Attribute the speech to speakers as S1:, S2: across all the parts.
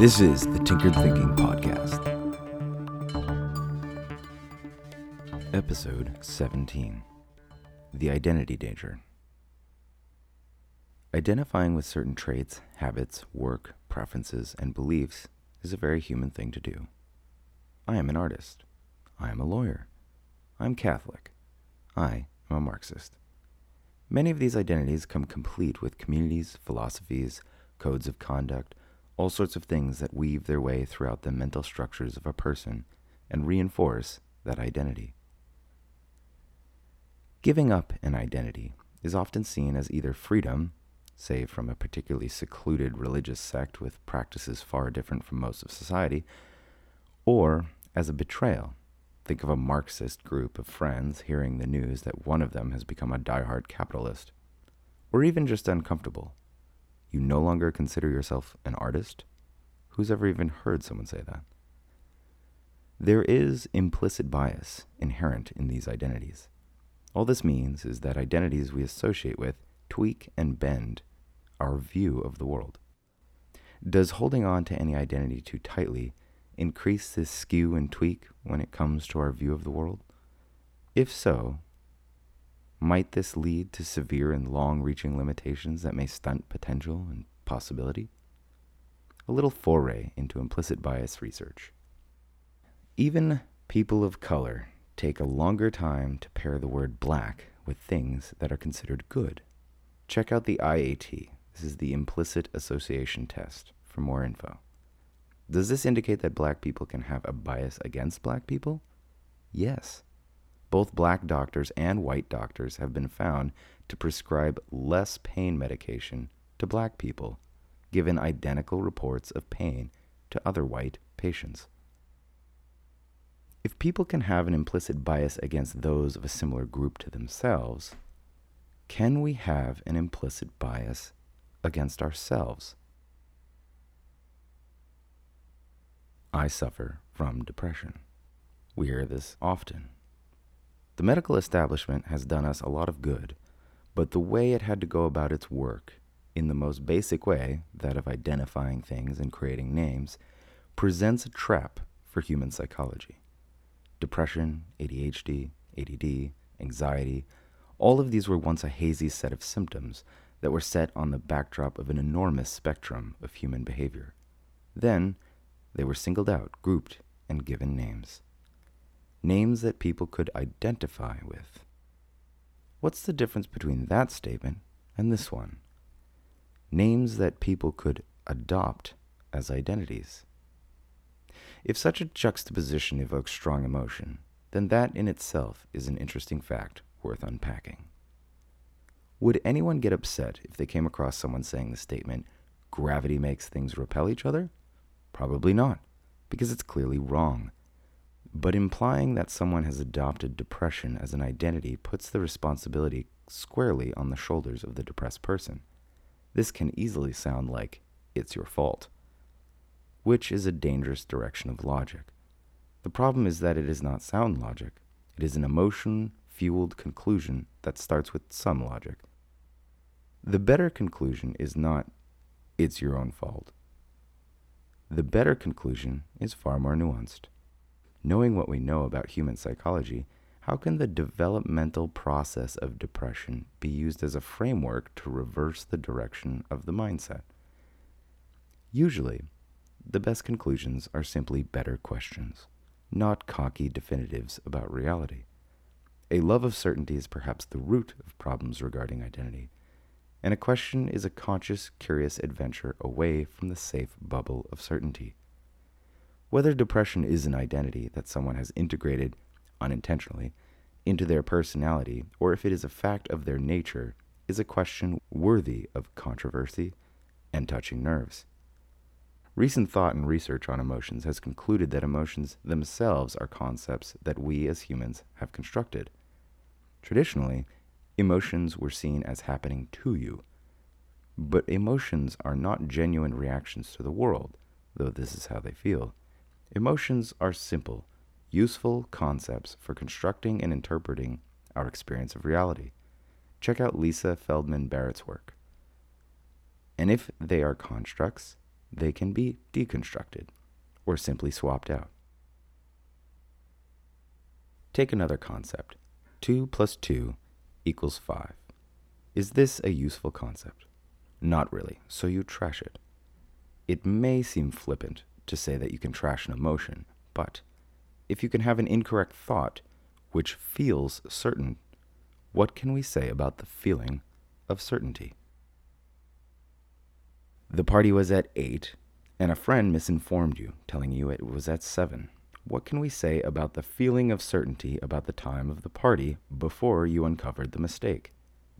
S1: This is the Tinkered Thinking Podcast. Episode 17 The Identity Danger. Identifying with certain traits, habits, work, preferences, and beliefs is a very human thing to do. I am an artist. I am a lawyer. I'm Catholic. I am a Marxist. Many of these identities come complete with communities, philosophies, codes of conduct, all sorts of things that weave their way throughout the mental structures of a person and reinforce that identity. Giving up an identity is often seen as either freedom, say from a particularly secluded religious sect with practices far different from most of society, or as a betrayal. Think of a Marxist group of friends hearing the news that one of them has become a die-hard capitalist, or even just uncomfortable you no longer consider yourself an artist? Who's ever even heard someone say that? There is implicit bias inherent in these identities. All this means is that identities we associate with tweak and bend our view of the world. Does holding on to any identity too tightly increase this skew and tweak when it comes to our view of the world? If so, might this lead to severe and long reaching limitations that may stunt potential and possibility? A little foray into implicit bias research. Even people of color take a longer time to pair the word black with things that are considered good. Check out the IAT. This is the implicit association test for more info. Does this indicate that black people can have a bias against black people? Yes. Both black doctors and white doctors have been found to prescribe less pain medication to black people, given identical reports of pain to other white patients. If people can have an implicit bias against those of a similar group to themselves, can we have an implicit bias against ourselves? I suffer from depression. We hear this often. The medical establishment has done us a lot of good, but the way it had to go about its work, in the most basic way, that of identifying things and creating names, presents a trap for human psychology. Depression, ADHD, ADD, anxiety, all of these were once a hazy set of symptoms that were set on the backdrop of an enormous spectrum of human behavior. Then, they were singled out, grouped, and given names names that people could identify with. What's the difference between that statement and this one? Names that people could adopt as identities. If such a juxtaposition evokes strong emotion, then that in itself is an interesting fact worth unpacking. Would anyone get upset if they came across someone saying the statement, gravity makes things repel each other? Probably not, because it's clearly wrong but implying that someone has adopted depression as an identity puts the responsibility squarely on the shoulders of the depressed person. This can easily sound like it's your fault, which is a dangerous direction of logic. The problem is that it is not sound logic, it is an emotion fueled conclusion that starts with some logic. The better conclusion is not, it's your own fault. The better conclusion is far more nuanced. Knowing what we know about human psychology, how can the developmental process of depression be used as a framework to reverse the direction of the mindset? Usually, the best conclusions are simply better questions, not cocky definitives about reality. A love of certainty is perhaps the root of problems regarding identity, and a question is a conscious, curious adventure away from the safe bubble of certainty. Whether depression is an identity that someone has integrated unintentionally into their personality, or if it is a fact of their nature, is a question worthy of controversy and touching nerves. Recent thought and research on emotions has concluded that emotions themselves are concepts that we as humans have constructed. Traditionally, emotions were seen as happening to you. But emotions are not genuine reactions to the world, though this is how they feel. Emotions are simple, useful concepts for constructing and interpreting our experience of reality. Check out Lisa Feldman Barrett's work. And if they are constructs, they can be deconstructed or simply swapped out. Take another concept 2 plus 2 equals 5. Is this a useful concept? Not really, so you trash it. It may seem flippant to say that you can trash an emotion, but if you can have an incorrect thought which feels certain, what can we say about the feeling of certainty? The party was at 8, and a friend misinformed you, telling you it was at 7. What can we say about the feeling of certainty about the time of the party before you uncovered the mistake?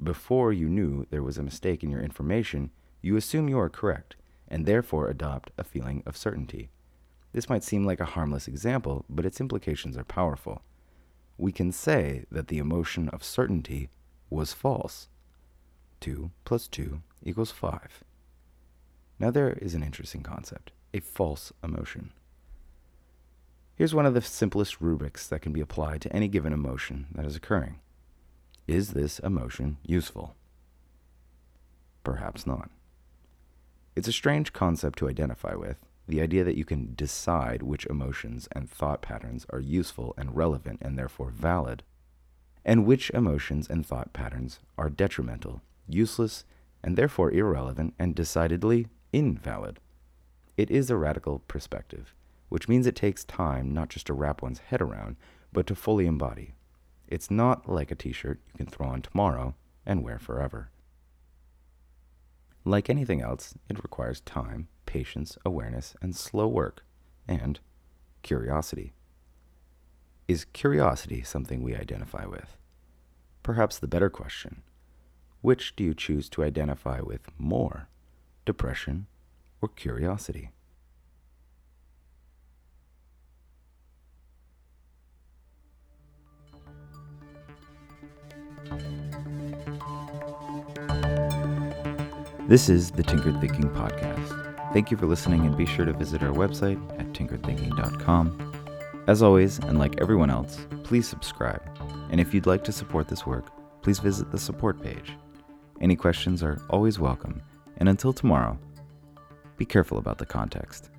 S1: Before you knew there was a mistake in your information, you assume you are correct, and therefore adopt a feeling of certainty. This might seem like a harmless example, but its implications are powerful. We can say that the emotion of certainty was false. 2 plus 2 equals 5. Now, there is an interesting concept a false emotion. Here's one of the simplest rubrics that can be applied to any given emotion that is occurring Is this emotion useful? Perhaps not. It's a strange concept to identify with, the idea that you can decide which emotions and thought patterns are useful and relevant and therefore valid, and which emotions and thought patterns are detrimental, useless, and therefore irrelevant and decidedly invalid. It is a radical perspective, which means it takes time not just to wrap one's head around, but to fully embody. It's not like a t shirt you can throw on tomorrow and wear forever. Like anything else, it requires time, patience, awareness, and slow work, and curiosity. Is curiosity something we identify with? Perhaps the better question which do you choose to identify with more, depression or curiosity? This is the Tinkered Thinking Podcast. Thank you for listening and be sure to visit our website at tinkeredthinking.com. As always, and like everyone else, please subscribe. And if you'd like to support this work, please visit the support page. Any questions are always welcome. And until tomorrow, be careful about the context.